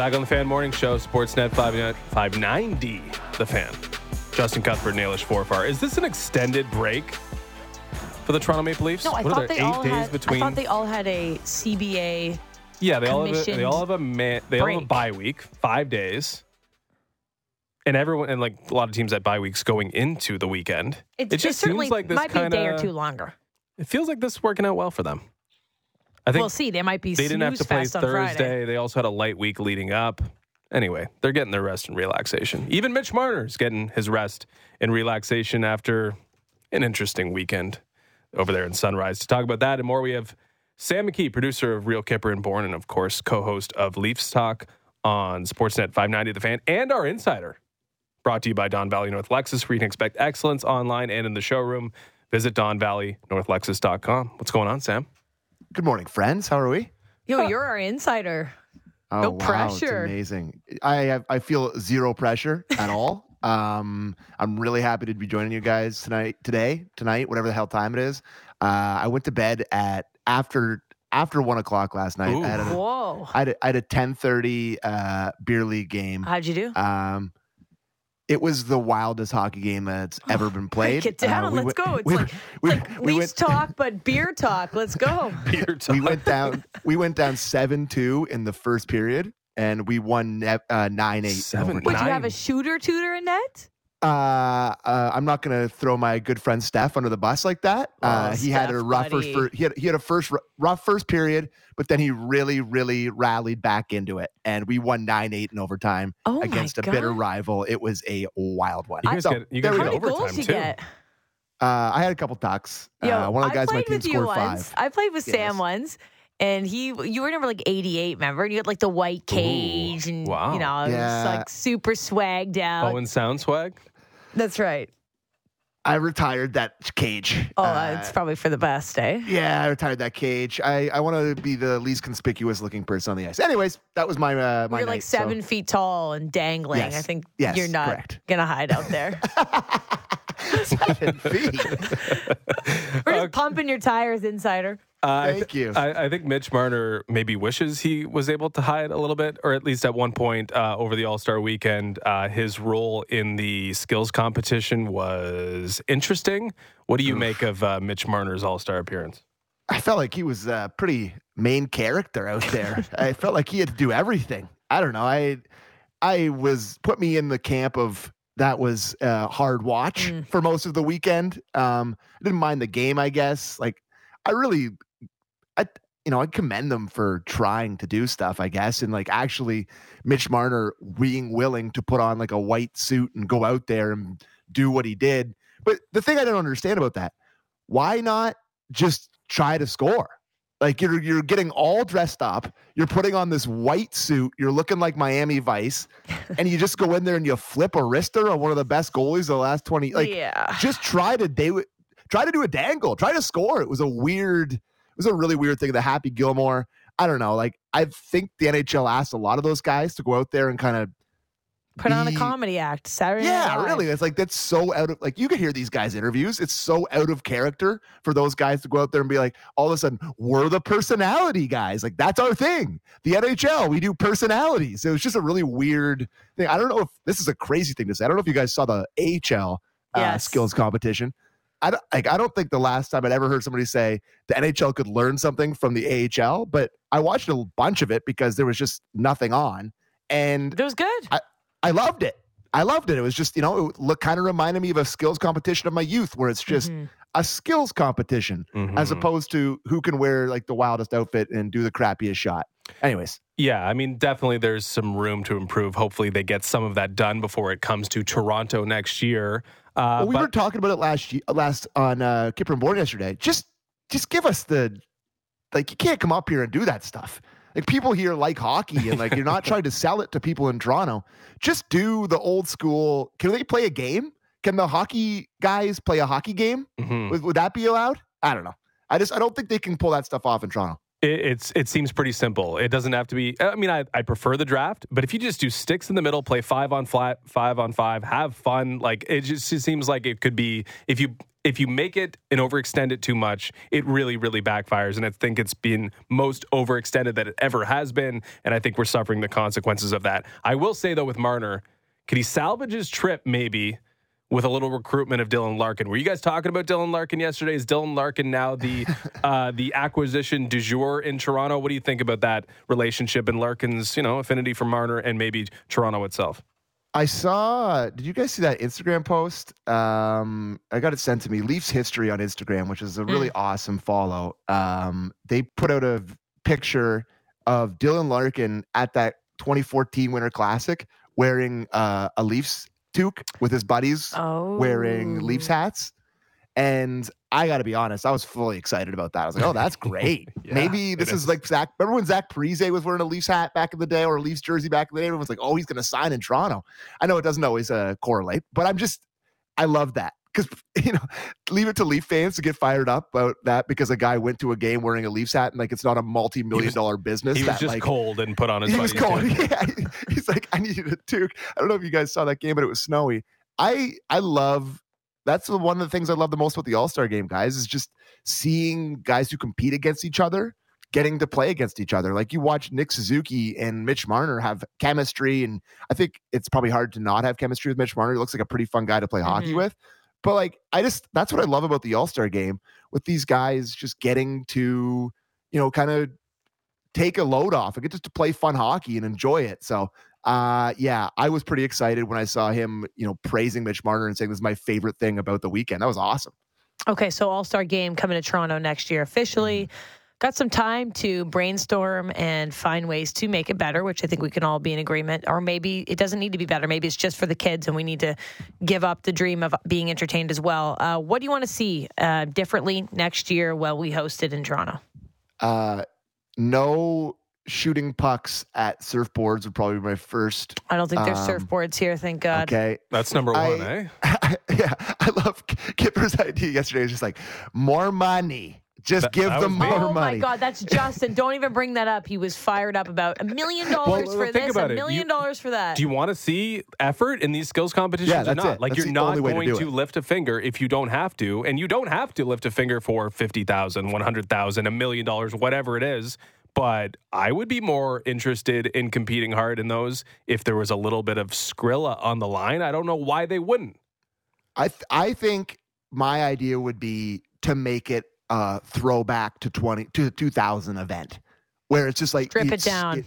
Back on the Fan Morning Show, Sportsnet 590, The Fan. Justin Cuthbert, Nailish Forfar. Is this an extended break for the Toronto Maple Leafs? No, I what thought are there, they all days had. between? I thought they all had a CBA. yeah, they all have a, they all have a man, they all have a break. bye week, five days. And everyone and like a lot of teams at bye weeks going into the weekend. It, it just certainly seems like this might be a day or two longer. It feels like this is working out well for them. I think We'll see. They might be. they didn't have to play Thursday. They also had a light week leading up. Anyway, they're getting their rest and relaxation. Even Mitch Marner's getting his rest and relaxation after an interesting weekend over there in Sunrise. To talk about that and more, we have Sam McKee, producer of Real Kyper and Bourne, and of course, co-host of Leafs Talk on Sportsnet 590 The Fan, and our insider. Brought to you by Don Valley North Lexus, where you can expect excellence online and in the showroom. Visit DonValleyNorthLexus.com. What's going on, Sam? Good morning, friends. How are we? Yo, you're our insider. Oh, No wow, pressure. It's amazing. I have, I feel zero pressure at all. Um, I'm really happy to be joining you guys tonight, today, tonight, whatever the hell time it is. Uh, I went to bed at after after one o'clock last night. Ooh. I had a, Whoa. I had a, I had a 10:30 uh, beer league game. How'd you do? Um, it was the wildest hockey game that's ever been played. Break it down. Uh, we Let's went- go. It's we- like, it's we- like we Leafs went- talk, but beer talk. Let's go. Beer talk. we went down we went down 7-2 in the first period and we won ne- uh, 9-8 Seven- Would you have a shooter tutor in net? Uh, uh, I'm not going to throw my good friend Steph under the bus like that. Uh, Oh, he had a Steph, rough buddy. first, fir- he had he had a first rough first period, but then he really really rallied back into it, and we won nine eight in overtime Oh against my a bitter rival. It was a wild one. You guys So, get you there guys get How many overtime goals you too. get? Uh, I had a couple tucks. Yo, uh, one of the I guys on my played team with you scored once. five. I played with Yes. Sam once, and he you were number like eighty eight, remember? And you had like the white cage, and wow. you know, it was like super swagged out. Oh, and sound swag. That's right. I retired that cage. Oh, Uh, it's probably for the best, eh? Yeah, I retired that cage. I, I want to be the least conspicuous looking person on the ice. Anyways, that was my uh, my You're like night, so- seven feet tall and dangling. I think Yes, you're not correct. gonna hide out there. seven feet. We're just pumping your tires, insider. Uh, I Thank you. I, I think Mitch Marner maybe wishes he was able to hide a little bit, or at least at one point uh, over the All Star weekend, uh, his role in the skills competition was interesting. What do you make of uh, Mitch Marner's All Star appearance? I felt like he was a pretty main character out there. I felt like he had to do everything. I don't know. I I was put me in the camp of that was a hard watch Mm. for most of the weekend. Um, I didn't mind the game, I guess. Like I really, I you know I commend them for trying to do stuff. I guess and like actually, Mitch Marner being willing to put on like a white suit and go out there and do what he did. But the thing I don't understand about that, why not just try to score? Like you're you're getting all dressed up, you're putting on this white suit, you're looking like Miami Vice, and you just go in there and you flip a wrister on one of the best goalies of the last 20 like yeah. just try to do try to do a dangle, try to score. It was a weird was a really weird thing. The Happy Gilmore, I don't know. Like I think the NHL asked a lot of those guys to go out there and kind of Put on a comedy act. Saturday yeah, Live. really. It's like that's so out of like you can hear these guys' interviews. It's so out of character for those guys to go out there and be like, all of a sudden, we're the personality guys. Like that's our thing. The NHL, we do personalities. It was just a really weird thing. I don't know if this is a crazy thing to say. I don't know if you guys saw the AHL uh, Yes. skills competition. I don't like. I don't think the last time I'd ever heard somebody say the NHL could learn something from the AHL, but I watched a bunch of it because there was just nothing on, and It was good. I loved it. I loved it. It was just, you know, it look kind of reminded me of a skills competition of my youth where it's just Mhm. a skills competition as Mhm. opposed to who can wear like the wildest outfit and do the crappiest shot. Anyways, Yeah, I mean, definitely there's some room to improve. Hopefully, they get some of that done before it comes to Toronto next year. Uh, well, we but- were talking about it last ye- last on uh, Kyper and Bourne yesterday. Just just give us the like you can't come up here and do that stuff. Like people here like hockey and like you're not trying to sell it to people in Toronto. Just do the old school. Can they play a game? Can the hockey guys play a hockey game? Mhm. Would, would that be allowed? I don't know. I just I don't think they can pull that stuff off in Toronto. It, it's it seems pretty simple. It doesn't have to be. I mean, I, I prefer the draft, but if you just do sticks in the middle, play five on flat, five on five, have fun. Like it just, it seems like it could be if you if you make it and overextend it too much, it really, really backfires. And I think it's been most overextended that it ever has been. And I think we're suffering the consequences of that. I will say, though, with Marner, could he salvage his trip maybe with a little recruitment of Dylan Larkin? Were you guys talking about Dylan Larkin yesterday? Is Dylan Larkin now the uh, the acquisition du jour in Toronto? What do you think about that relationship and Larkin's you know affinity for Marner and maybe Toronto itself? I saw. Did you guys see that Instagram post? Um, I got it sent to me. Leafs history on Instagram, which is a really Mm. awesome follow. Um, they put out a picture of Dylan Larkin at that 2014 Winter Classic wearing uh, a Leafs toque with his buddies Oh. wearing Leafs hats. And I got to be honest, I was fully excited about that. I was like, "Oh, that's great! Yeah, Maybe this is is. like Zach. Remember when Zach Parise was wearing a Leafs hat back in the day, or a Leafs jersey back in the day? Everyone was like, "Oh, he's going to sign in Toronto." I know it doesn't always uh, correlate, but I'm just, I love that because you know, leave it to Leaf fans to get fired up about that because a guy went to a game wearing a Leafs hat and like it's not a multi-million was- dollar business. He was that, just like, cold and put on his. he was cold. kit. Yeah, he's like, I needed a toque. I don't know if you guys saw that game, but it was snowy. I I love that's one of the things I love the most about the All Star game, guys, is just seeing guys who compete against each other getting to play against each other. Like you watch Nick Suzuki and Mitch Marner have chemistry, and I think it's probably hard to not have chemistry with Mitch Marner. He looks like a pretty fun guy to play hockey Mhm. with. But like, I just that's what I love about the All Star game with these guys just getting to, you know, kind of take a load off and get just to play fun hockey and enjoy it. So, uh, yeah, I was pretty excited when I saw him, you know, praising Mitch Marner and saying this is my favorite thing about the weekend. That was awesome. Okay, so All Star game coming to Toronto next year officially. Got some time to brainstorm and find ways to make it better, which I think we can all be in agreement. Or maybe it doesn't need to be better. Maybe it's just for the kids, and we need to give up the dream of being entertained as well. Uh, what do you want to see uh, differently next year while we host it in Toronto? Uh, no shooting pucks at surfboards would probably be my first. I don't think there's Um, surfboards here. Thank God. Okay. That's number I- one, eh? yeah, I love Kyper's idea yesterday. It's just like more money. Just That- give that them was me. more Oh my. God, that's Justin. Don't even bring that up. He was fired up about a million dollars Well, for this, a million You- does for that. Do you want to see effort in these skills competitions Yeah, or not? it. Like That's you're not only way to going to, lift a finger if you don't have to, and you don't have to lift a finger for fifty thousand, one hundred thousand, a million dollars, whatever it is. But I would be more interested in competing hard in those if there was a little bit of Skrilla on the line. I don't know why they wouldn't. I th- I think my idea would be to make it a throwback to twenty to two thousand event, where it's just like Strip it it's- down.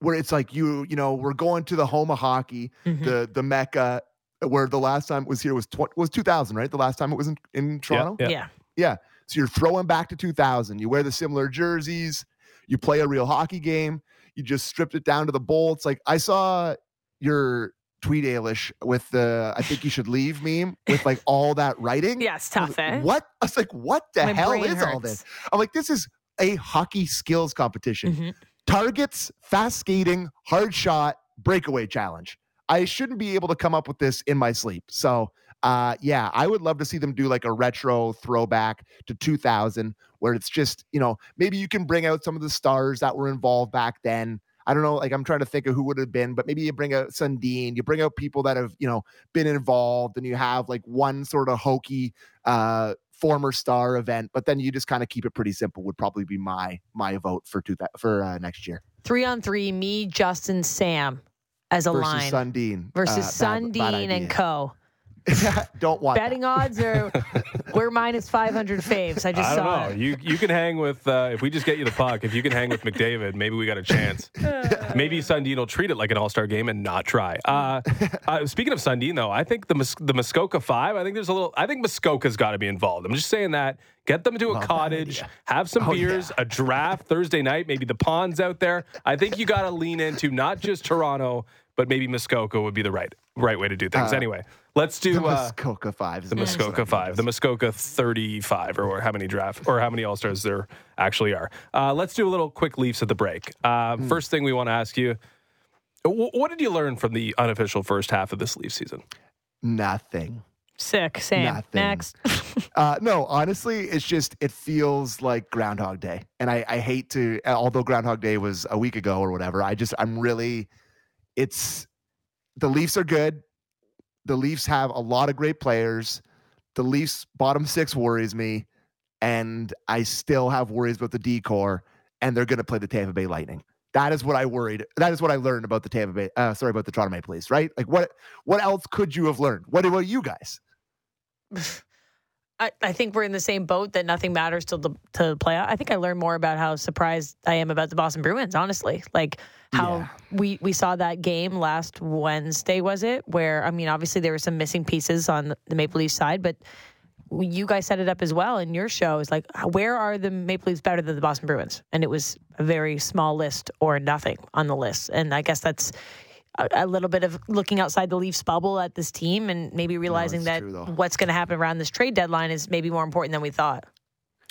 where it's like you you know we're going to the home of hockey, Mhm. the the mecca, where the last time it was here was tw- was two thousand, right? The last time it was in, in Toronto. yeah. yeah. Yeah. So you're throwing back to 2000. You wear the similar jerseys. You play a real hockey game. You just stripped it down to the bolts. Like I saw your tweet, Ailish, with the "I think you should leave" meme with like all that writing. Yeah, I tough, like, eh? What? I was like, what the My hell is all this? I'm like, this is a hockey skills competition. Mhm. Targets, fast skating, hard shot, breakaway challenge. I shouldn't be able to come up with this in my sleep. So, uh, yeah, I would love to see them do like a retro throwback to 2000, where it's just, you know, maybe you can bring out some of the stars that were involved back then. I don't know, like I'm trying to think of who would have been, but maybe you bring out Sundin, you bring out people that have, you know, been involved, and you have like one sort of hokey uh former star event, but then you just kind of keep it pretty simple. Would probably be my my vote for two for uh, next year Three on three, me, Justin, Sam as a versus line Sundin versus uh, Sundin bad and. Co. don't want that. Betting odds are we're minus 500 faves. I just I don't saw know. it. You you can hang with uh, if we just get you the puck. If you can hang with McDavid, maybe we got a chance. Maybe Sundin will treat it like an All Star game and not try. Uh, uh, speaking of Sundin, though, I think the Mus- the Muskoka Five. I think there's a little. I think Muskoka's got to be involved. I'm just saying that. Get them to a Love cottage, have some Oh, beers, a draft Thursday night. Maybe the ponds out there. I think you got to lean into not just Toronto, but maybe Muskoka would be the right right way to do things. Uh, anyway, let's The do. Uh, Muskoka Five. the Muskoka saying. Five, the Muskoka 35, or how many draft or how many All Stars there actually are. Uh, let's do a little quick Leafs at the break. Uh, Hmm. First thing we want to ask you wh- what did you learn from the unofficial first half of this Leaf season? Nothing. Sick. Same. Nothing. Next. Uh, no, honestly, it's just it feels like Groundhog Day, and I, I hate to. Although Groundhog Day was a week ago or whatever, I just I'm really. It's the Leafs are good. The Leafs have a lot of great players. the Leafs bottom six worries me, and I still have worries about the decor, and they're going to play the Tampa Bay Lightning. That is what I worried. That is what I learned about the Tampa Bay. Uh, sorry about the Toronto Maple Leafs, right? Like what? What else could you have learned? What about you guys? I, I think we're in the same boat that nothing matters till the to the playoff. I think I learned more about how surprised I am about the Boston Bruins. Honestly, like how Yeah. we we saw that game last Wednesday. Was it where I mean, obviously there were some missing pieces on the Maple Leafs side, but you guys set it up as well in your show. Is like where are the Maple Leafs better than the Boston Bruins? And it was a very small list or nothing on the list. And I guess that's a, a little bit of looking outside the Leafs bubble at this team and maybe realizing it's that true, what's going to happen around this trade deadline is maybe more important than we thought.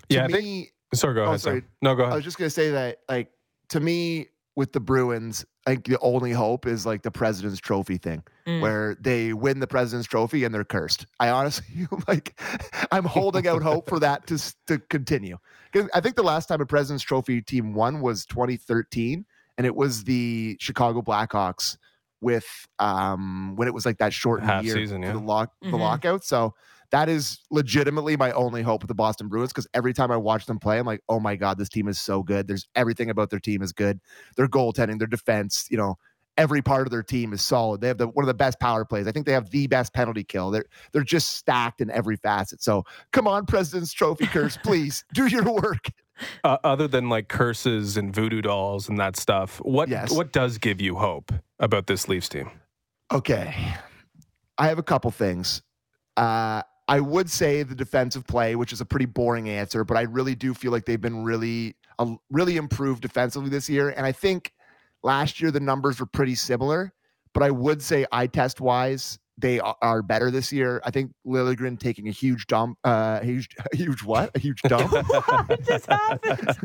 To Yeah, I me, think. Sorry, go Oh, ahead. sorry. Sam. No, go ahead. I was just gonna say that, like, to me, with the Bruins, I think the only hope is like the President's Trophy thing, Mm. where they win the President's Trophy and they're cursed. I honestly like, I'm holding out hope for that to s- to continue. 'Cause I think the last time a President's Trophy team won was 2013, and it was the Chicago Blackhawks with um when it was like that short Half year season, for yeah. the lock the Mhm. lockout. So that is legitimately my only hope with the Boston Bruins because every time I watch them play, I'm like, oh my god, this team is so good. There's everything about their team is good. Their goaltending, their defense, you know, every part of their team is solid. They have the, one of the best power plays. I think they have the best penalty kill. They're they're just stacked in every facet. So come on, President's Trophy curse, please do your work. Uh, other than like curses and voodoo dolls and that stuff, what Yes. what does give you hope about this Leafs team? Okay. I have a couple things. Uh, I would say the defensive play, which is a pretty boring answer, but I really do feel like they've been really, uh, really improved defensively this year. And I think last year the numbers were pretty similar, but I would say eye test wise, they are better this year. I think Liljegren taking a huge dump, uh, huge, huge what? A huge dump. what just happened?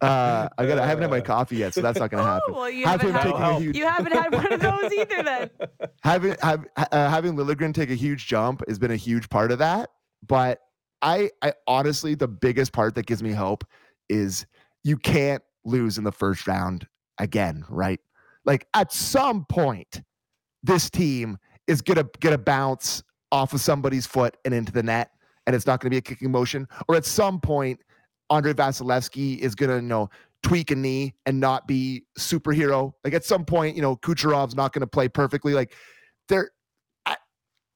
uh, I got. I haven't had my coffee yet, so that's not going to happen. Oh, well, you Have haven't, had, taking a huge you haven't had one of those either then. having have, uh, having Liljegren take a huge jump has been a huge part of that. But I, I honestly, the biggest part that gives me hope is you can't lose in the first round again, right? Like at some point, this team is gonna get a bounce off of somebody's foot and into the net, and it's not gonna be a kicking motion. Or at some point, Andrei Vasilevskiy is gonna, you know, tweak a knee and not be superhero. Like at some point, you know, Kucherov's not to play perfectly. Like there, I,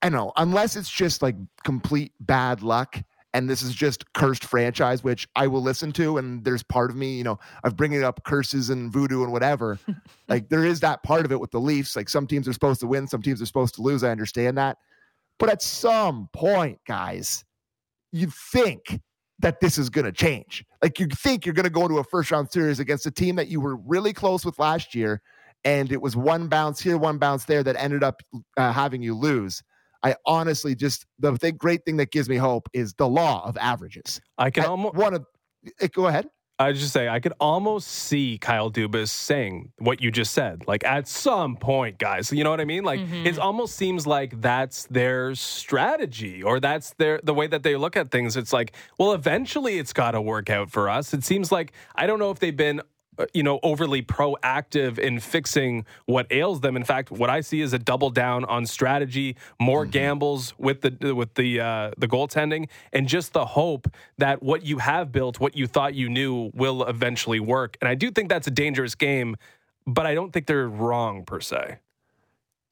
I know unless it's just like complete bad luck. And this is just cursed franchise, which I will listen to. And there's part of me, you know, of bringing up curses and voodoo and whatever. like there is that part of it with the Leafs. Like some teams are supposed to win, some teams are supposed to lose. I understand that. But at some point, guys, you think that this is going to change. Like you think you're going to go into a first round series against a team that you were really close with last year, and it was one bounce here, one bounce there that ended up uh, having you lose. I honestly just the thing, great thing that gives me hope is the law of averages. I can almost one of eh, go ahead. I just say I could almost see Kyle Dubas saying what you just said. Like at some point, guys, you know what I mean? Like Mhm. it almost seems like that's their strategy or that's their the way that they look at things. It's like, well, eventually it's got to work out for us. It seems like I don't know if they've been you know overly proactive in fixing what ails them. In fact what i see is a double down on strategy more gambles with the with the uh the goaltending and just the hope that what you have built what you thought you knew will eventually work. And i do think that's a dangerous game but i don't think they're wrong per se.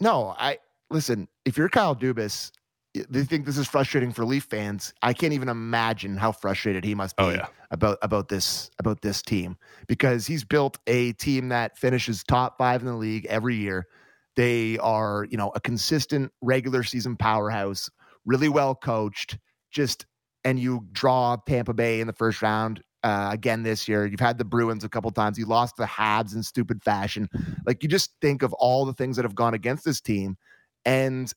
No, I listen. If you're Kyle Dubas, they think this is frustrating for Leaf fans. I can't even imagine how frustrated he must be Oh, yeah. about about this about this team because he's built a team that finishes top five in the league every year. They are, you know, a consistent regular season powerhouse, really well coached. Just and you draw Tampa Bay in the first round uh, again this year. You've had the Bruins a couple times. You lost the Habs in stupid fashion. Like you just think of all the things that have gone against this team, and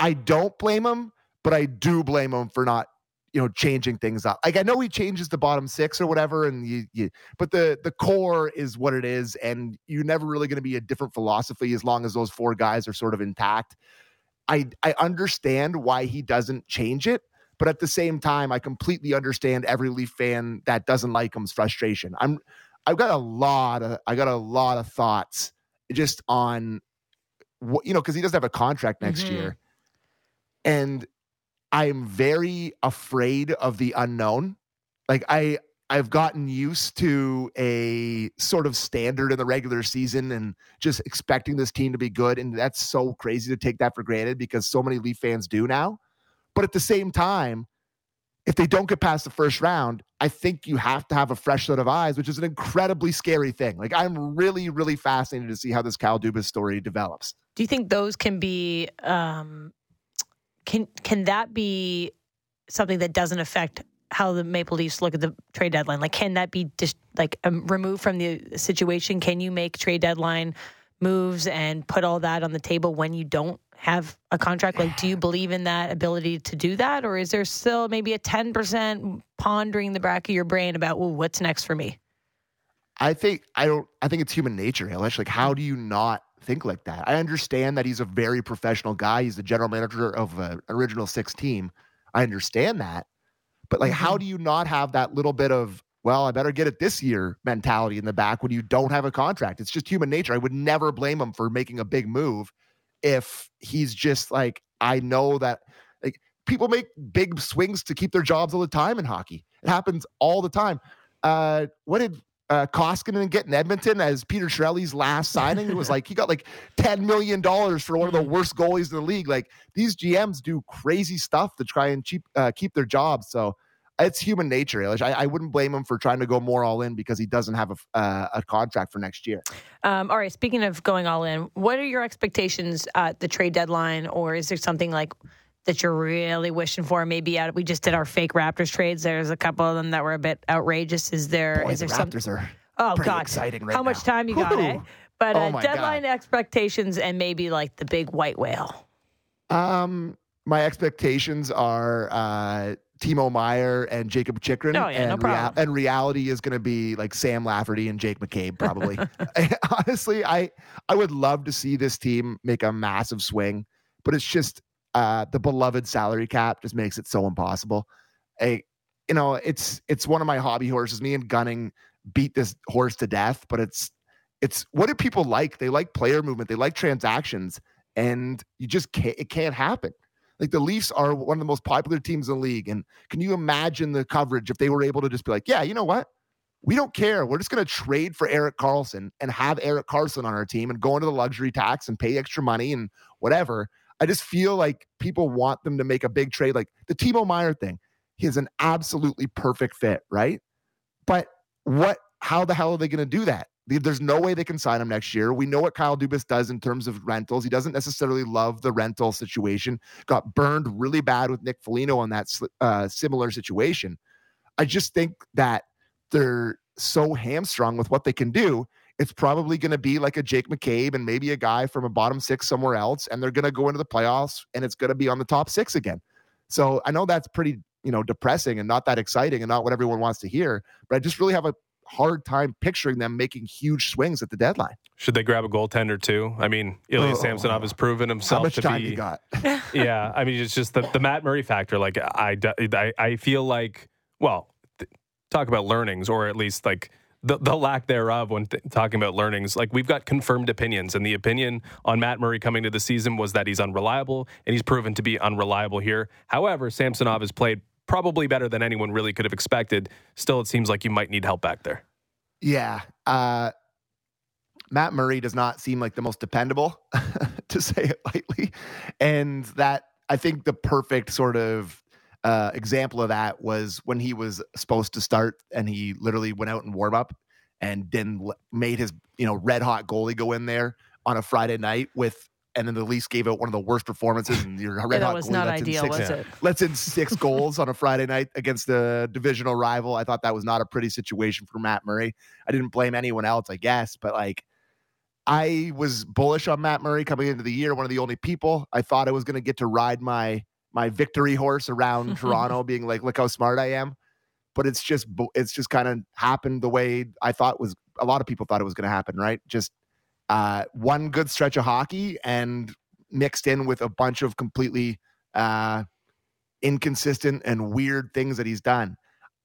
I don't blame him, but I do blame him for not, you know, changing things up. Like I know he changes the bottom six or whatever, and you, you but the the core is what it is, and you're never really going to be a different philosophy as long as those four guys are sort of intact. I I understand why he doesn't change it, but at the same time, I completely understand every Leaf fan that doesn't like him's frustration. I'm I've got a lot of I got a lot of thoughts just on what you know because he doesn't have a contract next Mhm. year, and I'm very afraid of the unknown. Like I I've gotten used to a sort of standard in the regular season and just expecting this team to be good. And that's so crazy to take that for granted because so many Leaf fans do now. But at the same time, if they don't get past the first round, I think you have to have a fresh set of eyes, which is an incredibly scary thing. Like I'm really, really fascinated to see how this Kyle Dubas story develops. Do you think those can be um, can can that be something that doesn't affect how the Maple Leafs look at the trade deadline? Like, can that be just like um, removed from the situation? Can you make trade deadline moves and put all that on the table when you don't have a contract? Like, do you believe in that ability to do that, or is there still maybe a ten percent pondering the back of your brain about, well, what's next for me? I think I don't. I think it's human nature, Ailish. Like, how do you not think like that? I understand that he's a very professional guy. He's the general manager of an original six team. I understand that. But like, mm-hmm. how do you not have that little bit of, well, I better get it this year mentality in the back when you don't have a contract? It's just human nature. I would never blame him for making a big move if he's just like, I know that like people make big swings to keep their jobs all the time in hockey. It happens all the time. Uh, what did uh, Koskinen getting Edmonton as Peter Chiarelli's last signing. It was like he got like ten million dollars for one of the mm-hmm. worst goalies in the league. Like these GMs do crazy stuff to try and cheap, uh, keep their jobs. So it's human nature. I, I, wouldn't blame him for trying to go more all in because he doesn't have a, uh, a contract for next year. Um, all right. Speaking of going all in, what are your expectations at the trade deadline, or is there something like? That you're really wishing for? Maybe out, we just did our fake Raptors trades. There's a couple of them that were a bit outrageous. Is there? Boy, is there the Raptors some? are oh god exciting right How much time you got? Eh? But oh uh, deadline god. expectations and maybe like the big white whale. Um, my expectations are uh, Timo Meier and Jakob Chychrun. Oh, yeah, and, no problem. Rea- and reality is going to be like Sam Lafferty and Jake McCabe, probably. Honestly, I I would love to see this team make a massive swing, but it's just uh, the beloved salary cap just makes it so impossible. A, you know, it's it's one of my hobby horses. Me and Gunning beat this horse to death, but it's it's what do people like? They like player movement, they like transactions, and you just can't it can't happen. Like the Leafs are one of the most popular teams in the league. And can you imagine the coverage if they were able to just be like, yeah, you know what? We don't care. We're just going to trade for Erik Karlsson and have Erik Karlsson on our team and go into the luxury tax and pay extra money and whatever. I just feel like people want them to make a big trade. Like the Timo Meier thing, he's an absolutely perfect fit, right? But what, how the hell are they going to do that? There's no way they can sign him next year. We know what Kyle Dubas does in terms of rentals. He doesn't necessarily love the rental situation. Got burned really bad with Nick Foligno on that uh, similar situation. I just think that they're so hamstrung with what they can do it's probably going to be like a Jake McCabe and maybe a guy from a bottom six somewhere else, and they're going to go into the playoffs and it's going to be on the top six again. So I know that's pretty, you know, depressing and not that exciting and not what everyone wants to hear, but I just really have a hard time picturing them making huge swings at the deadline. Should they grab a goaltender too? I mean, Ilya oh, Samsonov has proven himself how much to time be. You got? yeah, I mean, it's just the, the Matt Murray factor. Like I, I, I feel like, well, th- talk about learnings, or at least like the, the lack thereof when th- talking about learnings. Like we've got confirmed opinions, and the opinion on Matt Murray coming to the season was that he's unreliable, and he's proven to be unreliable here. However, Samsonov has played probably better than anyone really could have expected. Still, it seems like you might need help back there. Yeah. Uh, Matt Murray does not seem like the most dependable, to say it lightly. And that I think the perfect sort of uh, example of that was when he was supposed to start and he literally went out and warm up and then made his you know red hot goalie go in there on a Friday night with and then the Leafs gave out one of the worst performances and your red hot goalie not lets ideal, in six, lets in six goals on a Friday night against a divisional rival. I thought that was not a pretty situation for Matt Murray. I didn't blame anyone else, I guess, but like I was bullish on Matt Murray coming into the year, one of the only people I thought I was going to get to ride my my victory horse around Toronto, being like, look how smart I am. But it's just it's just kind of happened the way I thought was a lot of people thought it was going to happen, right? Just uh, one good stretch of hockey and mixed in with a bunch of completely uh, inconsistent and weird things that he's done.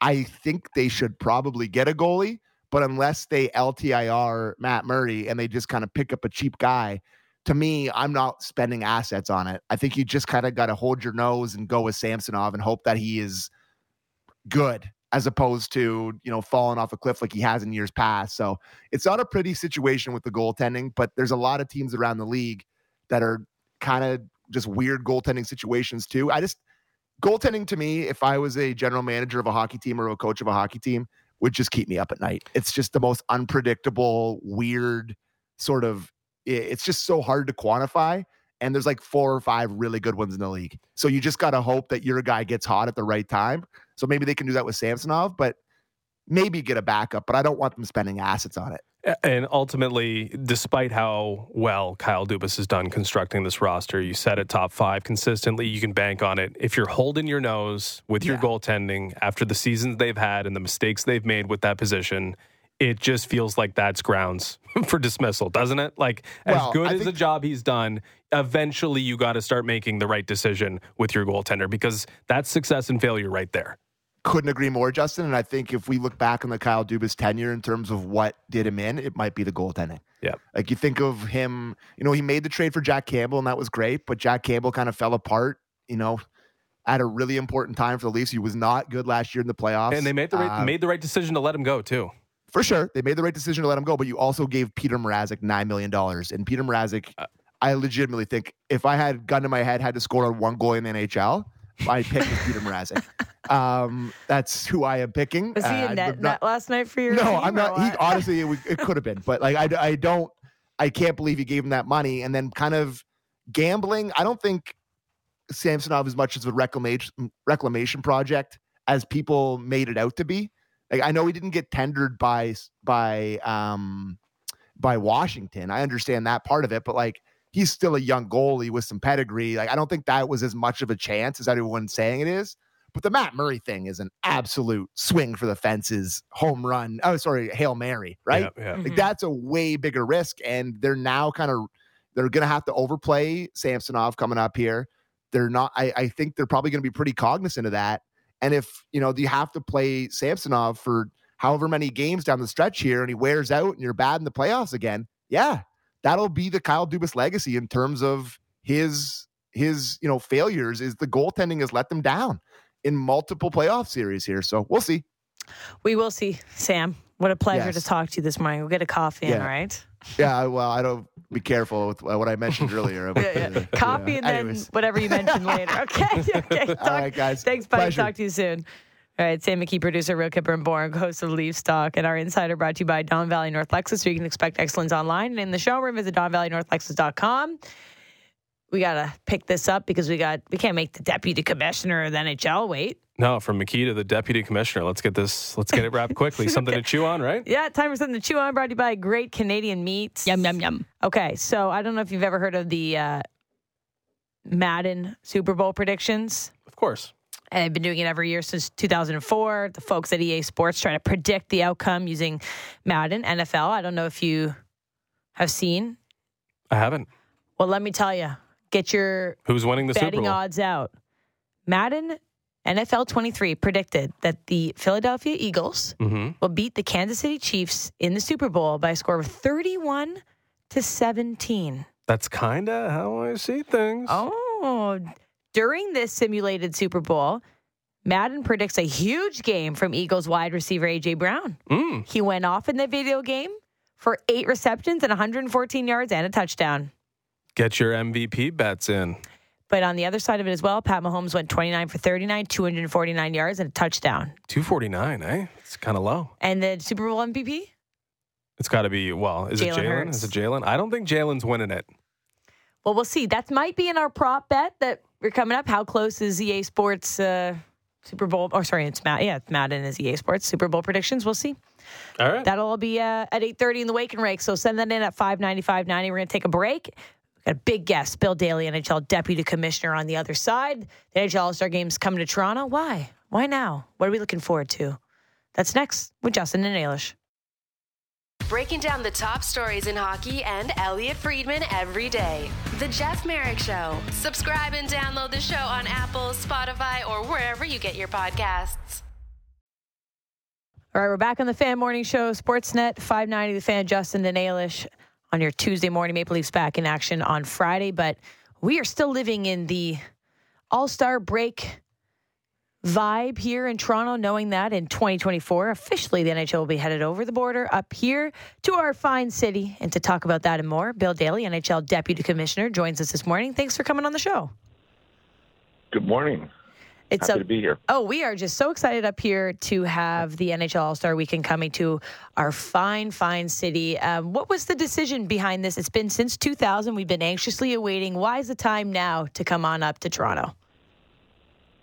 I think they should probably get a goalie, but unless they LTIR Matt Murray and they just kind of pick up a cheap guy, to me, I'm not spending assets on it. I think you just kind of got to hold your nose and go with Samsonov and hope that he is good as opposed to, you know, falling off a cliff like he has in years past. So it's not a pretty situation with the goaltending, but there's a lot of teams around the league that are kind of just weird goaltending situations too. I just, goaltending to me, if I was a general manager of a hockey team or a coach of a hockey team, would just keep me up at night. It's just the most unpredictable, weird sort of it's just so hard to quantify. And there's like four or five really good ones in the league. So you just got to hope that your guy gets hot at the right time. So maybe they can do that with Samsonov, but maybe get a backup. But I don't want them spending assets on it. And ultimately, despite how well Kyle Dubas has done constructing this roster, you set it top five consistently. You can bank on it. If you're holding your nose with your yeah. goaltending after the seasons they've had and the mistakes they've made with that position, it just feels like that's grounds for dismissal, doesn't it? Like well, as good I as think- the job he's done, eventually you got to start making the right decision with your goaltender because that's success and failure right there. Couldn't agree more, Justin. And I think if we look back on the Kyle Dubas tenure in terms of what did him in, it might be the goaltending. Yeah. Like you think of him, you know, he made the trade for Jack Campbell and that was great, but Jack Campbell kind of fell apart, you know, at a really important time for the Leafs. He was not good last year in the playoffs. And they made the right, uh, made the right decision to let him go too for sure, they made the right decision to let him go. But you also gave Peter Mrazek nine million dollars, and Peter Mrazek, uh, I legitimately think if I had gun to my head, had to score on one goal in the NHL, my pick is Peter Mrazek. Um, that's who I am picking. Was he uh, in net, not, last night for your? No, I'm not. He, honestly, it, it could have been, but like I, I don't, I can't believe he gave him that money, and then kind of gambling. I don't think Samsonov as much as a reclamation reclamation project as people made it out to be. Like I know he didn't get tendered by by um by Washington. I understand that part of it, but like he's still a young goalie with some pedigree. Like I don't think that was as much of a chance as everyone's saying it is. But the Matt Murray thing is an absolute swing for the fences, home run. Oh, sorry, hail mary, right? Yeah, yeah. Mm-hmm. that's a way bigger risk, and they're now kind of they're going to have to overplay Samsonov coming up here. They're not. I, I think they're probably going to be pretty cognizant of that. And if, you know, you have to play Samsonov for however many games down the stretch here and he wears out and you're bad in the playoffs again, yeah, that'll be the Kyle Dubas legacy in terms of his his, you know, failures is the goaltending has let them down in multiple playoff series here. So we'll see. We will see, Sam. What a pleasure yes. to talk to you this morning. We'll get a coffee yeah. in, right? Yeah, well, I don't be careful with what I mentioned earlier. yeah, yeah. Coffee yeah. and Anyways. whatever you mentioned later. Okay. okay. Talk, all right, guys. Thanks, buddy. Pleasure. Talk to you soon. All right, Sam McKee, producer, Real Kyper and Bourne, host of Leafs Talk, and our insider brought to you by Don Valley North Lexus, so you can expect excellence online. And in the showroom, visit DonValleyNorthLexus.com we got to pick this up because we got we can't make the deputy commissioner of the NHL wait. No, from McKee to the deputy commissioner. Let's get this. Let's get it wrapped quickly. Something to chew on, right? Yeah, time for something to chew on. Brought to you by Great Canadian Meats. Yum yum yum. Okay, so I don't know if you've ever heard of the uh, Madden Super Bowl predictions. Of course. And I've been doing it every year since 2004. The folks at EA Sports trying to predict the outcome using Madden NFL. I don't know if you have seen. I haven't. Well, let me tell you Get your who's winning the betting Super Bowl? odds out. Madden NFL 23 predicted that the Philadelphia Eagles mm-hmm. will beat the Kansas City Chiefs in the Super Bowl by a score of 31 to 17. That's kind of how I see things. Oh, during this simulated Super Bowl, Madden predicts a huge game from Eagles wide receiver AJ Brown. Mm. He went off in the video game for eight receptions and 114 yards and a touchdown. Get your MVP bets in. But on the other side of it as well, Pat Mahomes went 29 for 39, 249 yards and a touchdown. 249, eh? It's kind of low. And the Super Bowl MVP? It's got to be, well, is Jalen it Jalen? Is it Jalen? I don't think Jalen's winning it. Well, we'll see. That might be in our prop bet that we're coming up. How close is EA Sports uh, Super Bowl? Or sorry, it's Matt. Yeah, it's Madden is EA Sports Super Bowl predictions. We'll see. All right. That'll all be uh, at 8.30 in the Wake and Rake. So send that in at 595.90. We're going to take a break. Got a big guest, Bill Daly, NHL Deputy Commissioner on the other side. The NHL All Star Games coming to Toronto. Why? Why now? What are we looking forward to? That's next with Justin and Ailish. Breaking down the top stories in hockey and Elliotte Friedman every day. The Jeff Marek Show. Subscribe and download the show on Apple, Spotify, or wherever you get your podcasts. All right, we're back on the Fan Morning Show, Sportsnet 590, The Fan, Justin and Ailish on your Tuesday morning. Maple Leafs back in action on Friday, but we are still living in the All Star break vibe here in Toronto, knowing that in 2024, officially the NHL will be headed over the border up here to our fine city. And to talk about that and more, Bill Daly, NHL Deputy Commissioner, joins us this morning. Thanks for coming on the show. Good morning. It's Happy a, to be here. Oh, we are just so excited up here to have the NHL All Star Weekend coming to our fine, fine city. Um, what was the decision behind this? It's been since 2000. We've been anxiously awaiting. Why is the time now to come on up to Toronto?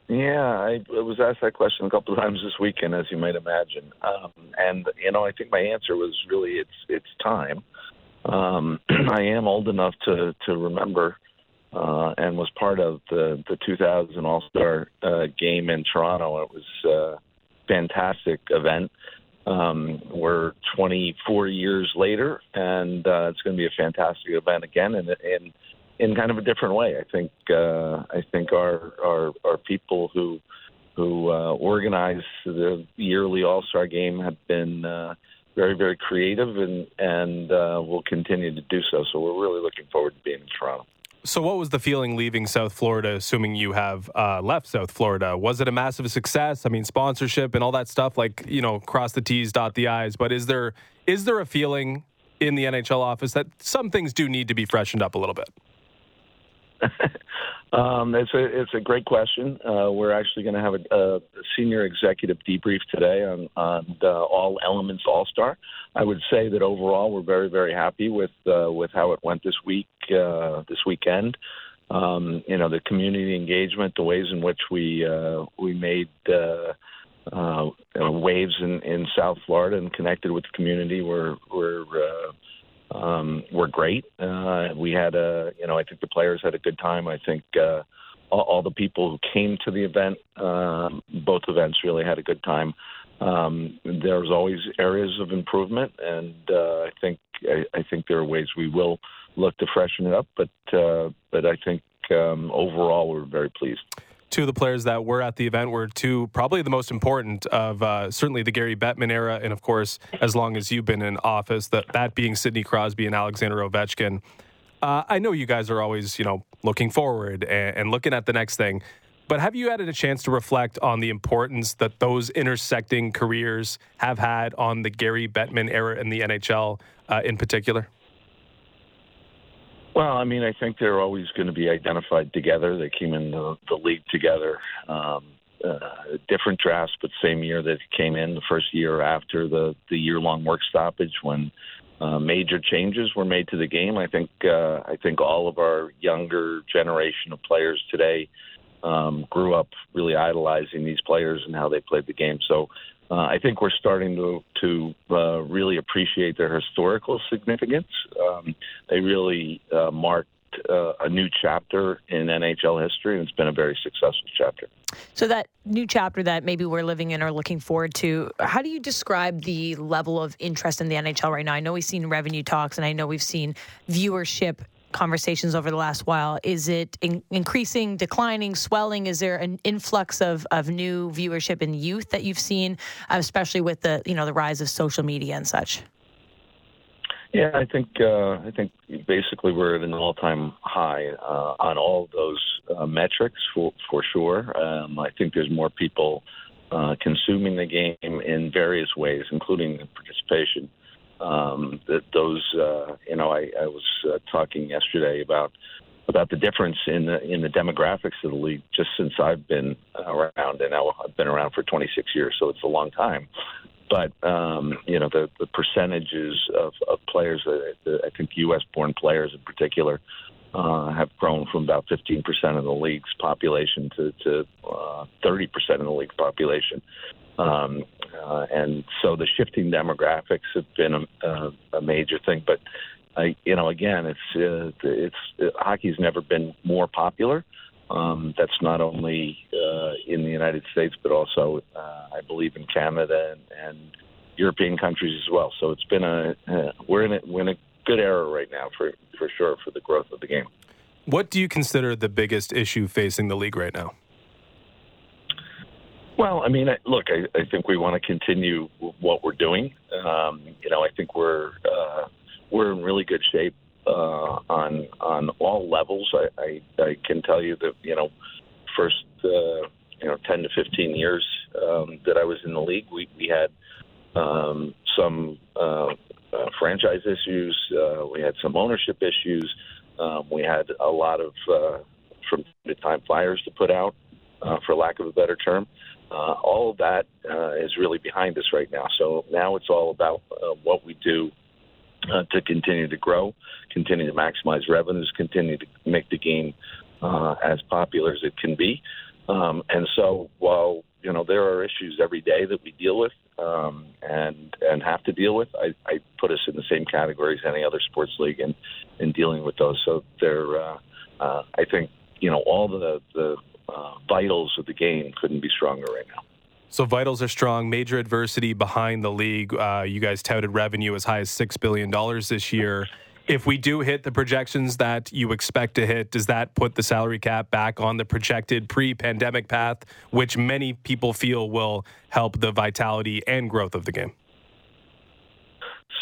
Yeah, I, I was asked that question a couple of times this weekend, as you might imagine, um, and you know, I think my answer was really it's it's time. Um, I am old enough to to remember uh, and was part of the the 2000 All Star uh, game in Toronto. It was a fantastic event. Um, we're 24 years later, and uh, it's going to be a fantastic event again, and in in kind of a different way. I think uh, I think our our, our people who who uh, organize the yearly All Star game have been uh, very very creative and and uh, will continue to do so. So we're really looking forward to being in Toronto. So, what was the feeling leaving South Florida, assuming you have uh, left South Florida? Was it a massive success? I mean, sponsorship and all that stuff, like you know, cross the T's, dot the I's. But is there is there a feeling in the NHL office that some things do need to be freshened up a little bit? um, it's a it's a great question. Uh, we're actually going to have a, a, senior executive debrief today on on all elements All Star. I would say that overall we're very very happy with uh, with how it went this week uh, this weekend. Um, you know the community engagement, the ways in which we uh, we made. Uh, waves in, in South Florida and connected with the community were were um, were great. Uh, we had a, you know, I think the players had a good time. I think uh, all, all the people who came to the event, uh, both events, really had a good time. Um, there's always areas of improvement, and uh, I think I, I think there are ways we will look to freshen it up. But uh, but I think um, overall we're very pleased two of the players that were at the event were two, probably the most important of uh, certainly the Gary Bettman era, and of course, as long as you've been in office, that that being Sidney Crosby and Alexander Ovechkin. Uh, I know you guys are always, you know, looking forward and, and looking at the next thing, but have you had a chance to reflect on the importance that those intersecting careers have had on the Gary Bettman era in the NHL uh, in particular? Well, I mean, I think they're always going to be identified together. They came in the, the league together, um, uh, different drafts, but same year that came in, the first year after the the year long work stoppage when uh, major changes were made to the game. I think uh, I think all of our younger generation of players today um, grew up really idolizing these players and how they played the game. So uh, I think we're starting to to uh, really appreciate their historical significance. Um, they really uh, marked uh, a new chapter in NHL history, and it's been a very successful chapter. So that new chapter that maybe we're living in or looking forward to, how do you describe the level of interest in the NHL right now? I know we've seen revenue talks, and I know we've seen viewership conversations over the last while. Is it in- increasing, declining, swelling? Is there an influx of, of new viewership in youth that you've seen, especially with the you know the rise of social media and such? Yeah, I think uh, I think basically we're at an all-time high uh, on all those uh, metrics for for sure. Um, I think there's more people uh, consuming the game in various ways, including participation um, that those uh, you know I, I was uh, talking yesterday about about the difference in the in the demographics of the league just since I've been around and now I've been around for 26 years so it's a long time but um, you know the the percentages of, of players uh, I think U.S. born players in particular uh, have grown from about 15% of the league's population to, to uh, 30% of the league's population. Um, uh, and so the shifting demographics have been a, a, a major thing. But I, you know, again, it's uh, it's uh, hockey's never been more popular. Um, that's not only uh, in the United States, but also, uh, I believe, in Canada and, and European countries as well. So it's been a uh, we're in a, we're in a good era right now for for sure for the growth of the game. What do you consider the biggest issue facing the league right now? Well, I mean, look, I, I think we want to continue what we're doing. Um, you know, I think we're uh, we're in really good shape uh, on on all levels. I, I, I can tell you that you know, first uh, you know, 10 to 15 years um, that I was in the league, we we had um, some uh, uh, franchise issues. Uh, we had some ownership issues. Um, we had a lot of uh, from the time flyers to put out, uh, for lack of a better term. Uh, all of that uh, is really behind us right now. So now it's all about uh, what we do uh, to continue to grow, continue to maximize revenues, continue to make the game uh, as popular as it can be. Um, and so while you know there are issues every day that we deal with um, and and have to deal with, I, I put us in the same category as any other sports league in in dealing with those. So they're uh, uh, I think you know all the the uh, vitals of the game couldn't be stronger right now. So vitals are strong. Major adversity behind the league. Uh, you guys touted revenue as high as six billion dollars this year. If we do hit the projections that you expect to hit, does that put the salary cap back on the projected pre-pandemic path, which many people feel will help the vitality and growth of the game?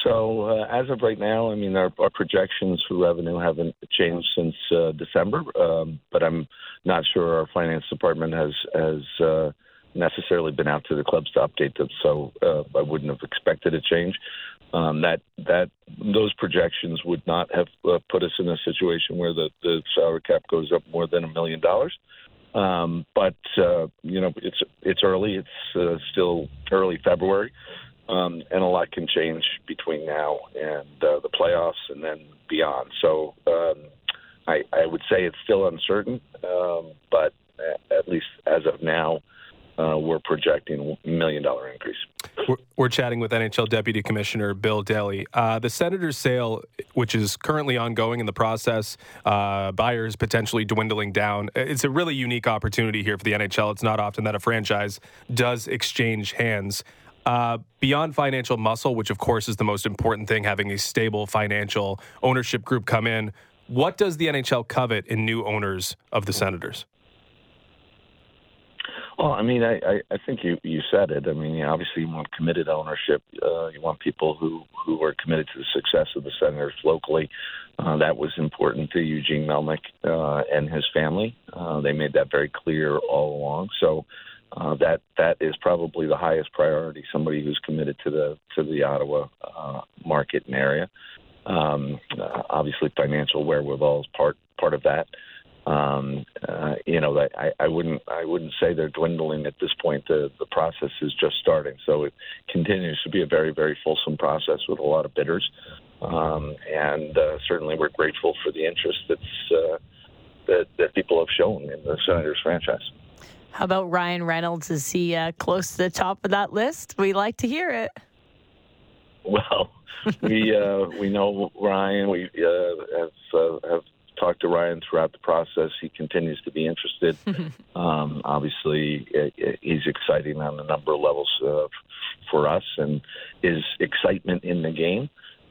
So uh, as of right now, I mean, our, our, projections for revenue haven't changed since uh, December, um, but I'm not sure our finance department has has uh, necessarily been out to the clubs to update them. So uh, I wouldn't have expected a change. Um, that that those projections would not have uh, put us in a situation where the, the salary cap goes up more than a million dollars. Um, but uh, you know, it's it's early. It's still early February. Um, and a lot can change between now and uh, the playoffs and then beyond. So um, I, I would say it's still uncertain, um, but at least as of now, uh, we're projecting a million dollar increase. We're, we're, chatting with NHL Deputy Commissioner Bill Daly. Uh, the Senators' sale, which is currently ongoing in the process, uh, buyers potentially dwindling down. It's a really unique opportunity here for the NHL. It's not often that a franchise does exchange hands. Uh, beyond financial muscle, which of course is the most important thing, having a stable financial ownership group come in, what does the NHL covet in new owners of the Senators? Well, I mean, I, I, I think you, you said it. I mean, obviously, you want committed ownership. Uh, you want people who, who are committed to the success of the Senators locally. Uh, that was important to Eugene Melnyk uh, and his family. Uh, they made that very clear all along. So, uh, that that is probably the highest priority. Somebody who's committed to the to the Ottawa uh, market and area. Um, uh, obviously, financial wherewithal is part part of that. Um, uh, you know, I, I wouldn't I wouldn't say they're dwindling at this point. The the process is just starting, so it continues to be a very very fulsome process with a lot of bidders, um, and uh, certainly we're grateful for the interest that's uh, that that people have shown in the Senators franchise. How about Ryan Reynolds? Is he uh, close to the top of that list? We like to hear it. Well, we uh, we know Ryan. We uh, have uh, have talked to Ryan throughout the process. He continues to be interested. um, obviously, he's exciting on a number of levels uh, for us, and his excitement in the game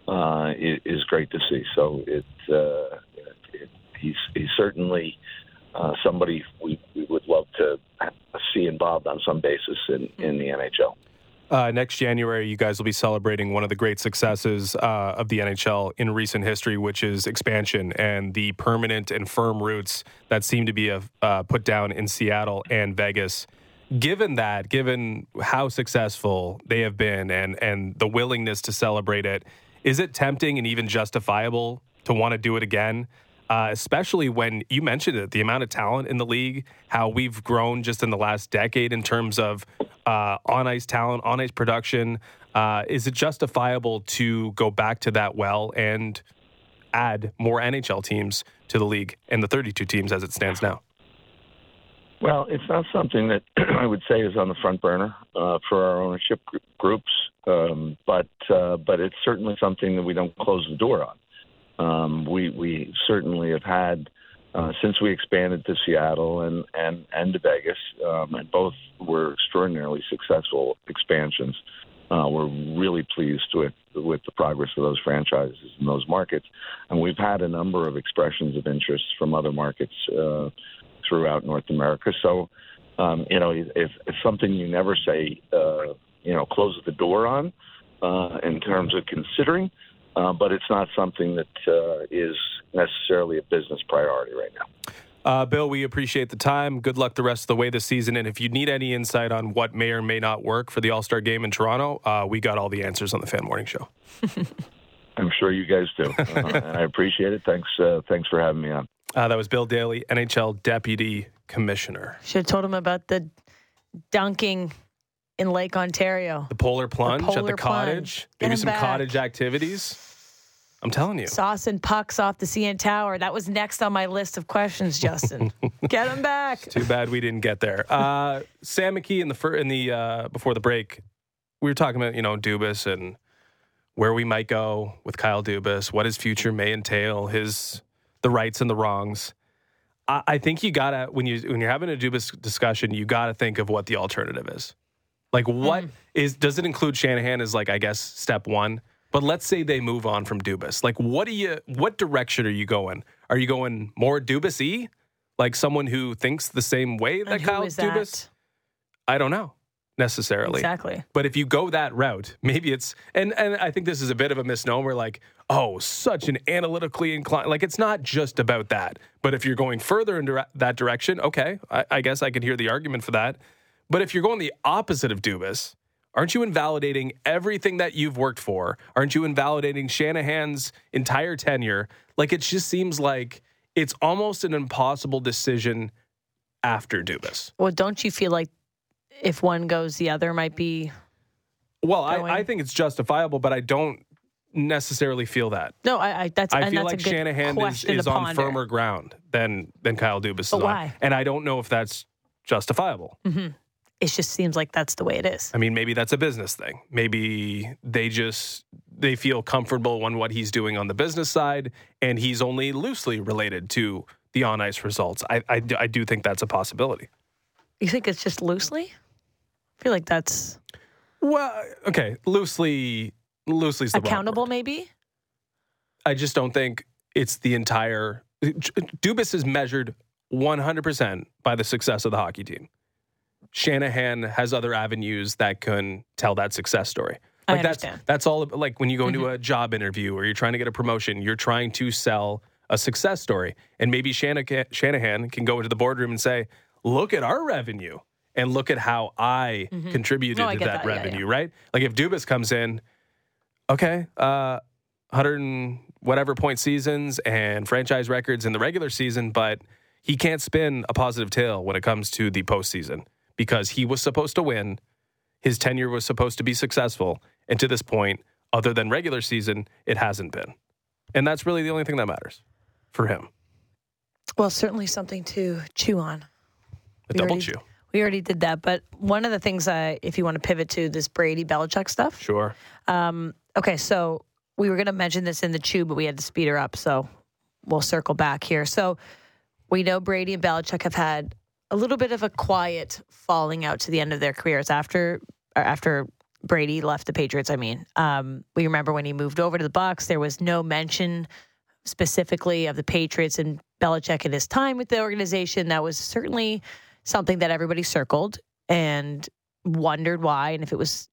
uh, is, great to see. So it, it he's he's certainly uh, somebody we, we would love to see involved on some basis in, in the NHL. Uh, next January, you guys will be celebrating one of the great successes uh, of the NHL in recent history, which is expansion and the permanent and firm roots that seem to be uh, put down in Seattle and Vegas. Given that, given how successful they have been and, and the willingness to celebrate it, is it tempting and even justifiable to want to do it again? uh, especially when you mentioned it, the amount of talent in the league, how we've grown just in the last decade in terms of uh, on ice talent, on ice production. Uh, is it justifiable to go back to that well and add more NHL teams to the league and the 32 teams as it stands now? Well, it's not something that I would say is on the front burner uh, for our ownership gr- groups, um, but uh, but it's certainly something that we don't close the door on. Um, we we certainly have had uh, since we expanded to Seattle and and and to Vegas, um, and both were extraordinarily successful expansions. Uh, we're really pleased with with the progress of those franchises in those markets, and we've had a number of expressions of interest from other markets uh, throughout North America. So, um, you know, if it's something you never say, uh, you know, close the door on uh, in terms of considering. uh, but it's not something that uh, is necessarily a business priority right now. Uh, Bill, we appreciate the time. Good luck the rest of the way this season. And if you need any insight on what may or may not work for the All Star game in Toronto, uh, we got all the answers on the Fan Morning Show. I'm sure you guys do. Uh, and I appreciate it. Thanks, uh, thanks for having me on. Uh, that was Bill Daly, NHL Deputy Commissioner. Should have told him about the dunking in Lake Ontario. The polar plunge at polar the cottage. plunge. Get Maybe some back. cottage activities. I'm telling you. Sauce and pucks off the CN Tower. That was next on my list of questions, Justin. Get him back. Too bad we didn't get there. Uh, Sam McKee in the fir- in the uh, before the break, we were talking about you know Dubas and where we might go with Kyle Dubas, what his future may entail, his the rights and the wrongs. I, I think you gotta when you when you're having a Dubas discussion, you gotta think of what the alternative is. Like what is does it include Shanahan as like I guess step one? But let's say they move on from Dubas. Like what do you what direction are you going? Are you going more Dubas? Like someone who thinks the same way that And Kyle Dubas? that? I don't know necessarily. Exactly. But if you go that route, maybe it's and and I think this is a bit of a misnomer. Like, oh, such an analytically inclined. Like, it's not just about that. But if you're going further in dire- that direction, okay, I, I guess I could hear the argument for that. But if you're going the opposite of Dubas, aren't you invalidating everything that you've worked for? Aren't you invalidating Shanahan's entire tenure? Like, it just seems like it's almost an impossible decision after Dubas. Well, don't you feel like if one goes, the other might be? Well, I. I think it's justifiable, but I don't necessarily feel that. No, I. I that's. I feel that's like Shanahan is, is on firmer ground than than Kyle Dubas is But on. And I don't know if that's justifiable. Mm-hmm. It just seems like that's the way it is. I mean, maybe that's a business thing. Maybe they just they feel comfortable on what he's doing on the business side, and he's only loosely related to the on ice results. I, I, do- I do think that's a possibility. You think it's just loosely? I feel like that's Well, okay, loosely, loosely accountable. Maybe. I just don't think it's the entire. Dubas is measured 100% by the success of the hockey team. Shanahan has other avenues that can tell that success story. I Like that's understand. that's all like when you go into a job interview or you're trying to get a promotion, you're trying to sell a success story. And maybe Shanahan, can go into the boardroom and say, "Look at our revenue and look at how I contributed No, I to that, that. Yeah, yeah. revenue." Right? Like if Dubas comes in, okay, uh, 100 and whatever point seasons and franchise records in the regular season, but he can't spin a positive tail when it comes to the postseason because he was supposed to win. His tenure was supposed to be successful. And to this point, other than regular season, it hasn't been. And that's really the only thing that matters for him. Well, certainly something to chew on. A We double already- chew. We already did that, but one of the things I, if you want to pivot to this Brady Belichick stuff. Sure. Um, okay, so we were going to mention this in the chew, but we had to speed her up, so we'll circle back here. So we know Brady and Belichick have had a little bit of a quiet falling out to the end of their careers after or after Brady left the Patriots. I mean, um, we remember when he moved over to the Bucs, there was no mention specifically of the Patriots and Belichick in his time with the organization. That was certainly something that everybody circled and wondered why, and if it was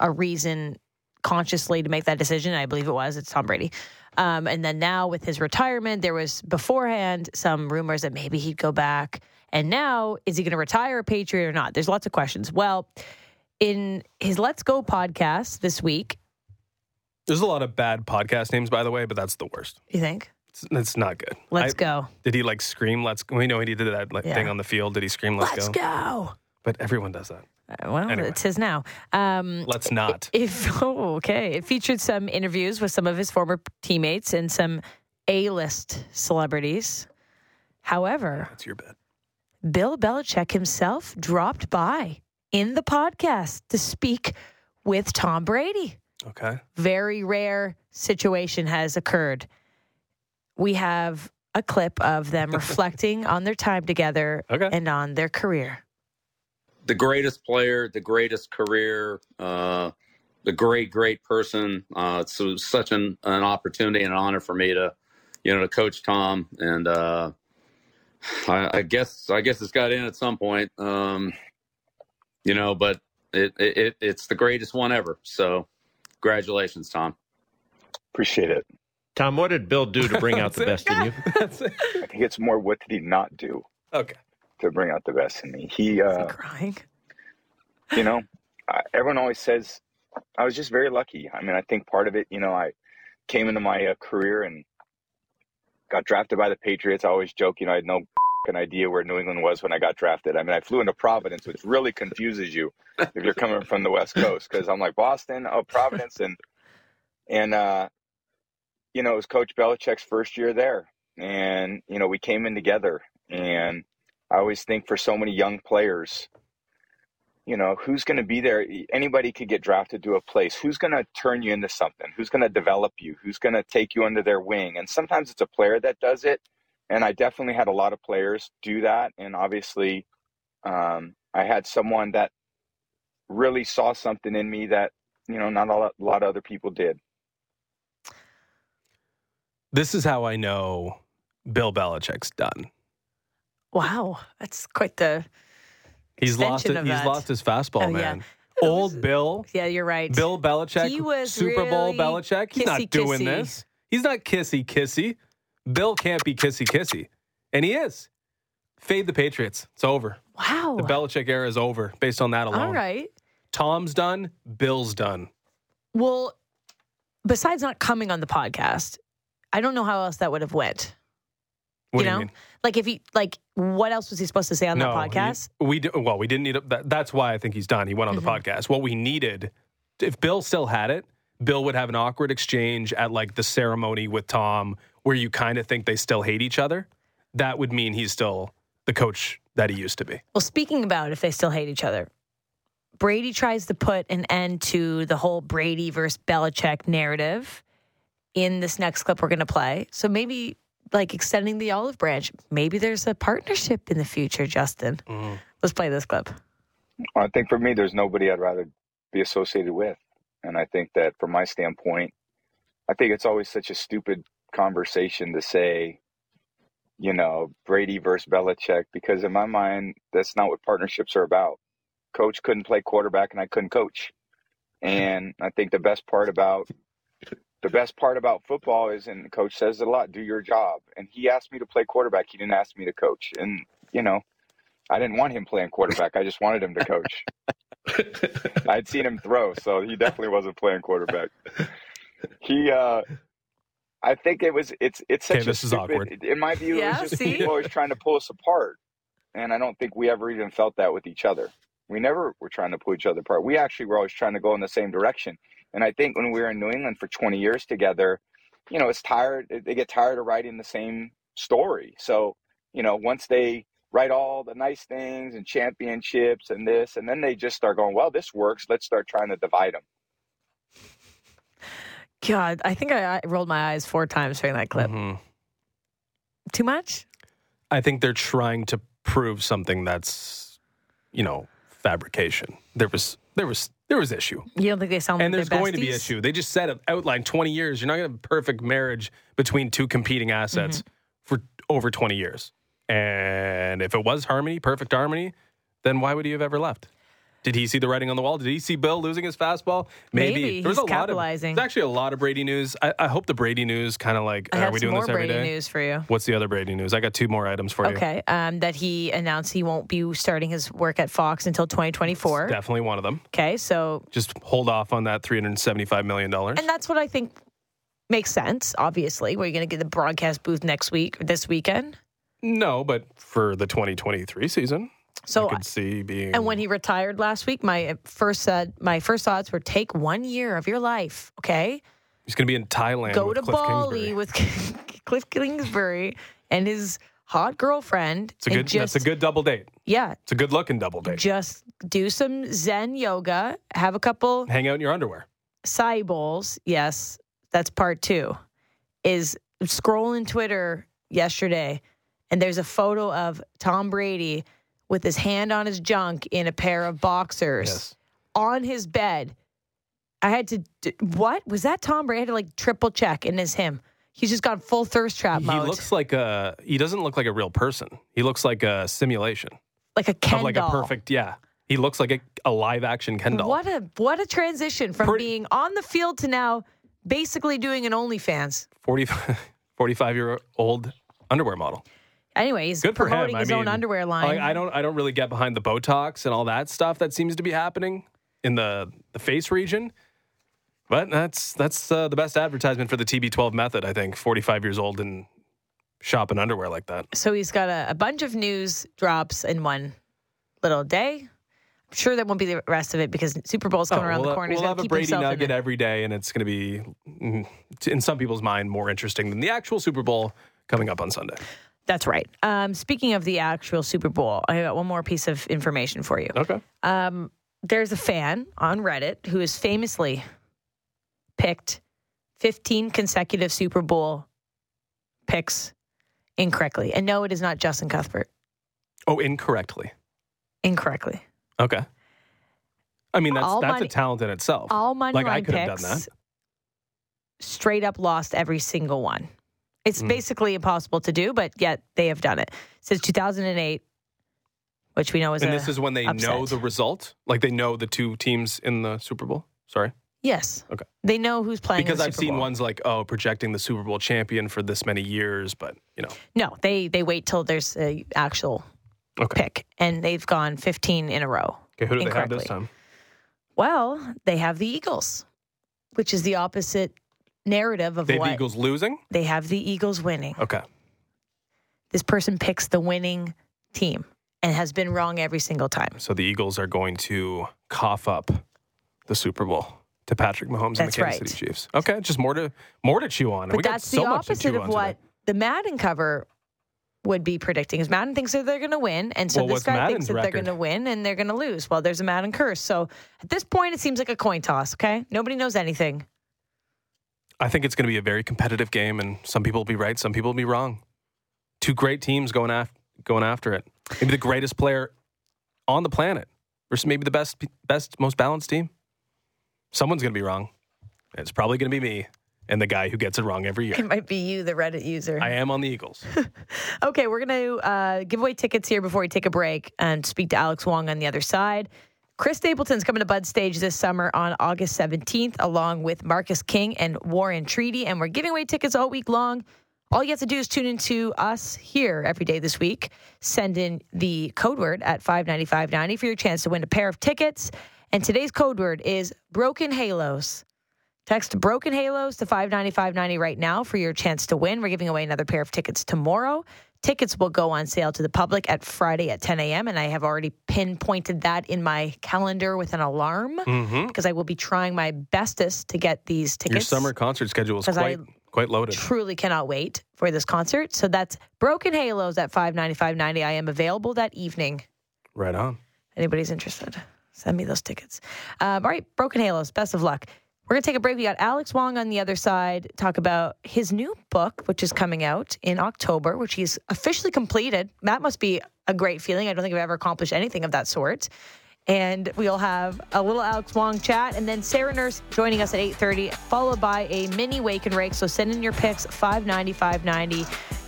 a reason consciously to make that decision. I believe it was. It's Tom Brady. Um, and then now with his retirement, there was beforehand some rumors that maybe he'd go back. And now, is he going to retire a Patriot or not? There's lots of questions. Well, in his Let's Go podcast this week, There's a lot of bad podcast names, by the way, but that's the worst. you think? It's, it's not good. Let's I- go. Did he like scream? Let's. We know he did that like, Yeah. thing on the field. Did he scream? Let's, go? Let's go. But everyone does that. Uh, Well, Anyway. it's his now. Um, Let's not. If oh, okay, it featured some interviews with some of his former teammates and some A-list celebrities. However, That's your bet. Bill Belichick himself dropped by in the podcast to speak with Tom Brady. Okay. Very rare situation has occurred. We have a clip of them reflecting on their time together Okay. and on their career. the greatest player, the greatest career, uh, the great, great person. Uh, it's such an, an opportunity and an honor for me to, you know, to coach Tom. And uh, I, I guess I guess it's got in at some point, um, you know. But it, it it's the greatest one ever. So, congratulations, Tom. Appreciate it. Tom, what did Bill do to bring out the best in you? I think it's more what did he not do Okay. to bring out the best in me. He, Is he uh, crying? you know, I, everyone always says I was just very lucky. I mean, I think part of it, you know, I came into my uh, career and got drafted by the Patriots. I always joke, you know, I had no an idea where New England was when I got drafted. I mean, I flew into Providence, which really confuses you if you're coming from the West Coast because I'm like Boston, oh Providence, and and uh, you know, it was Coach Belichick's first year there, and you know, we came in together, and I always think for so many young players, you know, who's going to be there? Anybody could get drafted to a place. Who's going to turn you into something? Who's going to develop you? Who's going to take you under their wing? And sometimes it's a player that does it. And I definitely had a lot of players do that. And obviously, um, I had someone that really saw something in me that, you know, not a lot, a lot of other people did. This is how I know Bill Belichick's done. Wow, that's quite the. He's lost it. He's that. lost his fastball, Oh, yeah. man. Old Bill, Yeah, you're right. Bill Belichick, He was Super Bowl really Belichick. He's not kissy-kissy. doing this. He's not kissy kissy. Bill can't be kissy kissy, and he is. Fade the Patriots. It's over. Wow. The Belichick era is over based on that alone. All right. Tom's done. Bill's done. Well, besides not coming on the podcast, I don't know how else that would have went. What you do know, you mean? Like if he like, what else was he supposed to say on no, that podcast? he- we do, well, we didn't need a, that, That's why I think he's done. He went on Mm-hmm. the podcast. What we needed, if Bill still had it, Bill would have an awkward exchange at like the ceremony with Tom, where you kind of think they still hate each other. That would mean he's still the coach that he used to be. Well, speaking about if they still hate each other, Brady tries to put an end to the whole Brady versus Belichick narrative in this next clip we're going to play. So maybe like extending the olive branch, maybe there's a partnership in the future, Justin. Mm-hmm. Let's play this clip. I think for me, there's nobody I'd rather be associated with. And I think that from my standpoint, I think it's always such a stupid conversation to say, you know, Brady versus Belichick, because in my mind, that's not what partnerships are about. Coach couldn't play quarterback and I couldn't coach. And I think the best part about the best part about football is, and the coach says it a lot, do your job. And he asked me to play quarterback. He didn't ask me to coach. And, you know, I didn't want him playing quarterback. I just wanted him to coach. I'd seen him throw, so he definitely wasn't playing quarterback. He, uh, I think it was. It's it's such Okay, a this is stupid. awkward. In my view, Yeah, it was just see? people always trying to pull us apart, and I don't think we ever even felt that with each other. We never were trying to pull each other apart. We actually were always trying to go in the same direction. And I think when we were in New England for 20 years together, you know, it's tired. They get tired of writing the same story. So, you know, once they write all the nice things and championships and this, and then they just start going, well, this works. Let's start trying to divide them. God, I think I, I rolled my eyes four times during that clip. Mhm. Too much? I think they're trying to prove something that's, you know, fabrication. There was there was there was issue. You don't think they sound and like there's going to be besties? issue. They just said it outlined 20 years. You're not going to have a perfect marriage between two competing assets Mm-hmm. for over 20 years. And if it was harmony, perfect harmony, then why would he have ever left? Did he see the writing on the wall? Did he see Bill losing his fastball? Maybe. There was He's a lot of there's actually a lot of Brady news. I, I hope the Brady news kind of like I are we doing more this every Brady day? news for you. What's the other Brady news? I got two more items for you. Okay, um, that he announced he won't be starting his work at Fox until 2024. Definitely one of them. Okay, so Just hold off on that $375 million. and that's what I think makes sense. Obviously, we're going to get the broadcast booth next week, or this weekend. No, but for the 2023 season, So I could see being. And when he retired last week, my first said my first thoughts were take one year of your life, okay? he's going to be in Thailand. Go to Cliff Bali Kingsbury. with Cliff Kingsbury and his hot girlfriend. It's a good. just, that's a good double date. Yeah, It's a good looking double date. just do some Zen yoga, have a couple Hang out in your underwear. acai bowls. Yes, that's part two. Is scrolling Twitter yesterday, and there's a photo of Tom Brady with his hand on his junk in a pair of boxers Yes. on his bed. I had to. What was that? Tom Brady I had to like triple check, and it's him. He's just got full thirst trap He mode, looks like a. He doesn't look like a real person. He looks like a simulation like a Ken like a perfect. Yeah, he looks like a, a live action Ken doll. What a what a transition from Pretty- being on the field to now basically doing an OnlyFans. 40, 45 year old underwear model. Anyway, he's Good for promoting him. his I own underwear line. Like, I don't I don't really get behind the Botox and all that stuff that seems to be happening in the the face region. But that's that's uh, the best advertisement for the TB12 method, I think. 45 years old and shopping underwear like that. So he's got a, a bunch of news drops in one little day. I'm sure that won't be the rest of it because Super Bowl's coming Oh, around we'll, the corner. We'll have a Brady nugget every day, and it's going to be, mm, in some people's mind, more interesting than the actual Super Bowl coming up on Sunday. That's right. Um, speaking of the actual Super Bowl, I got one more piece of information for you. Okay. Um, there's a fan on Reddit who has famously picked 15 consecutive Super Bowl picks incorrectly. And no, it is not Justin Cuthbert. Oh, incorrectly. Incorrectly. Okay. I mean, that's All that's money- a talent in itself. All money Like, I line could have done that. straight up lost every single one. It's Mm. basically impossible to do, but yet they have done it since 2008, which we know is and this is when they know the result, like they know the two teams in the Super Bowl. Sorry, yes. Okay. They know who's playing in because I've Super seen Bowl. ones like oh, projecting the Super Bowl champion for this many years, but you know, No, they they wait till there's a actual okay, pick, and they've gone 15 in a row. okay, who do they have this time? Well, they have the Eagles, which is the opposite narrative of They what the Eagles losing. they have the Eagles winning. Okay, This person picks the winning team and has been wrong every single time. so the Eagles are going to cough up the Super Bowl to Patrick Mahomes That's and the Kansas right. City Chiefs. Okay, just more to more to chew on. But we got that's so the opposite of what today. the Madden cover would be predicting. Is Madden thinks that they're going to win, and so Well, this guy Madden's thinks that they're going to win and they're going to lose. Well, there's a Madden curse. So at this point, it seems like a coin toss. Okay, nobody knows anything. I think it's going to be a very competitive game, and some people will be right, some people will be wrong. Two great teams going after going after it. Maybe the greatest player on the planet versus maybe the best, best, most balanced team. Someone's going to be wrong. It's probably going to be me and the guy who gets it wrong every year. It might be you, the Reddit user. I am on the Eagles. Okay, we're going to uh, give away tickets here before we take a break and speak to Alex Wong on the other side. Chris Stapleton's coming to Bud Stage this summer on August 17th, along with Marcus King and Warren Treaty. And we're giving away tickets all week long. All you have to do is tune into us here every day this week. Send in the code word at 59590 for your chance to win a pair of tickets. And today's code word is Broken Halos. Text Broken Halos to 59590 right now for your chance to win. We're giving away another pair of tickets tomorrow. Tickets will go on sale to the public at Friday at 10 a.m. And I have already pinpointed that in my calendar with an alarm hmm because I will be trying my bestest to get these tickets. Your summer concert schedule is 'Cause I quite quite loaded. Truly cannot wait for this concert. So that's Broken Halos at 59590. I am available that evening. Right on. anybody's interested, send me those tickets. Um, all right, Broken Halos, best of luck. We're going to take a break. We got Alex Wong on the other side, talk about his new book, which is coming out in October, which he's officially completed. That must be a great feeling. I don't think I've ever accomplished anything of that sort. And we'll have a little Alex Wong chat, and then Sarah Nurse joining us at 8.30, followed by a mini wake and rake. So send in your picks, 590, 590.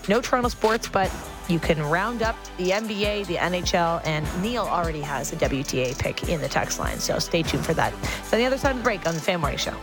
No Toronto sports, but you can round up the NBA, the NHL, and Neil already has a WTA pick in the text line. So stay tuned for that. So on the other side of the break on the Fan Morning Show.